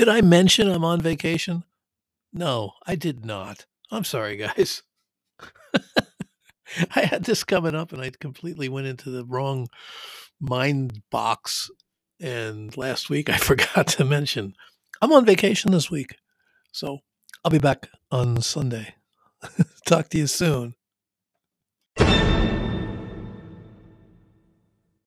Did I mention I'm on vacation? No, I did not. I'm sorry, guys. I had this coming up and I completely went into the wrong mind box. And last week I forgot to mention I'm on vacation this week. So I'll be back on Sunday. Talk to you soon.